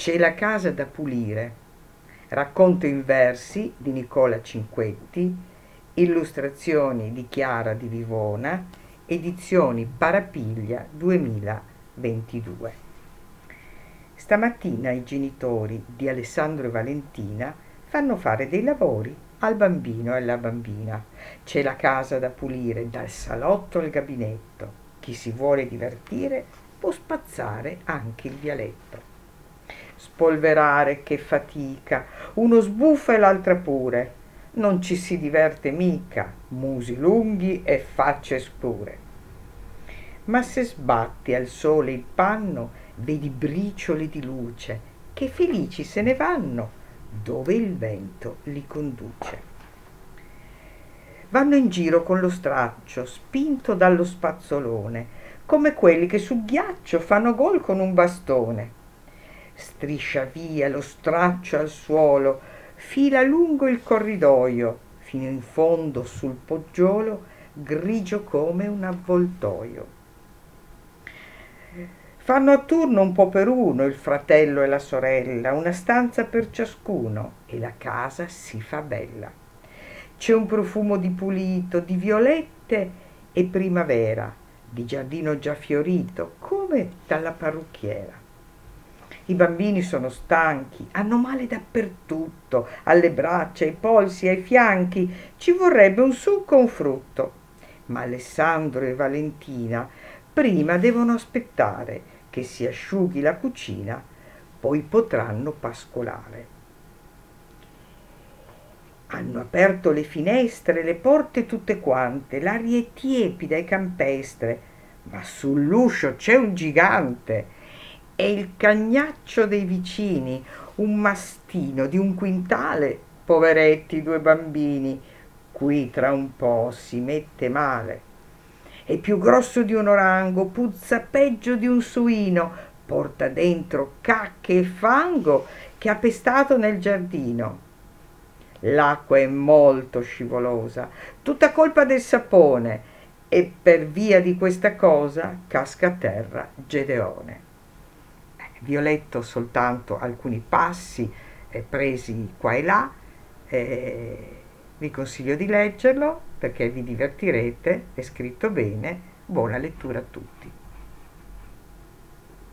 C'è la casa da pulire. Racconto in versi di Nicola Cinquetti, illustrazioni di Chiara di Vivona, edizioni Parapiglia 2022. Stamattina i genitori di Alessandro e Valentina fanno fare dei lavori al bambino e alla bambina. C'è la casa da pulire dal salotto al gabinetto. Chi si vuole divertire può spazzare anche il vialetto spolverare che fatica, uno sbuffa e l'altra pure. Non ci si diverte mica, musi lunghi e facce scure. Ma se sbatti al sole il panno, vedi bricioli di luce, che felici se ne vanno, dove il vento li conduce. Vanno in giro con lo straccio, spinto dallo spazzolone, come quelli che sul ghiaccio fanno gol con un bastone striscia via lo straccio al suolo, fila lungo il corridoio, fino in fondo sul poggiolo, grigio come un avvoltoio. Fanno a turno un po' per uno il fratello e la sorella, una stanza per ciascuno e la casa si fa bella. C'è un profumo di pulito, di violette e primavera, di giardino già fiorito, come dalla parrucchiera. I bambini sono stanchi, hanno male dappertutto, alle braccia, ai polsi, ai fianchi. Ci vorrebbe un succo un frutto. Ma Alessandro e Valentina prima devono aspettare che si asciughi la cucina, poi potranno pascolare. Hanno aperto le finestre, le porte tutte quante, l'aria è tiepida e campestre, ma sull'uscio c'è un gigante è il cagnaccio dei vicini, un mastino di un quintale, poveretti due bambini, qui tra un po' si mette male. È più grosso di un orango, puzza peggio di un suino, porta dentro cacche e fango che ha pestato nel giardino. L'acqua è molto scivolosa, tutta colpa del sapone, e per via di questa cosa casca a terra Gedeone vi ho letto soltanto alcuni passi eh, presi qua e là, eh, vi consiglio di leggerlo perché vi divertirete, è scritto bene, buona lettura a tutti.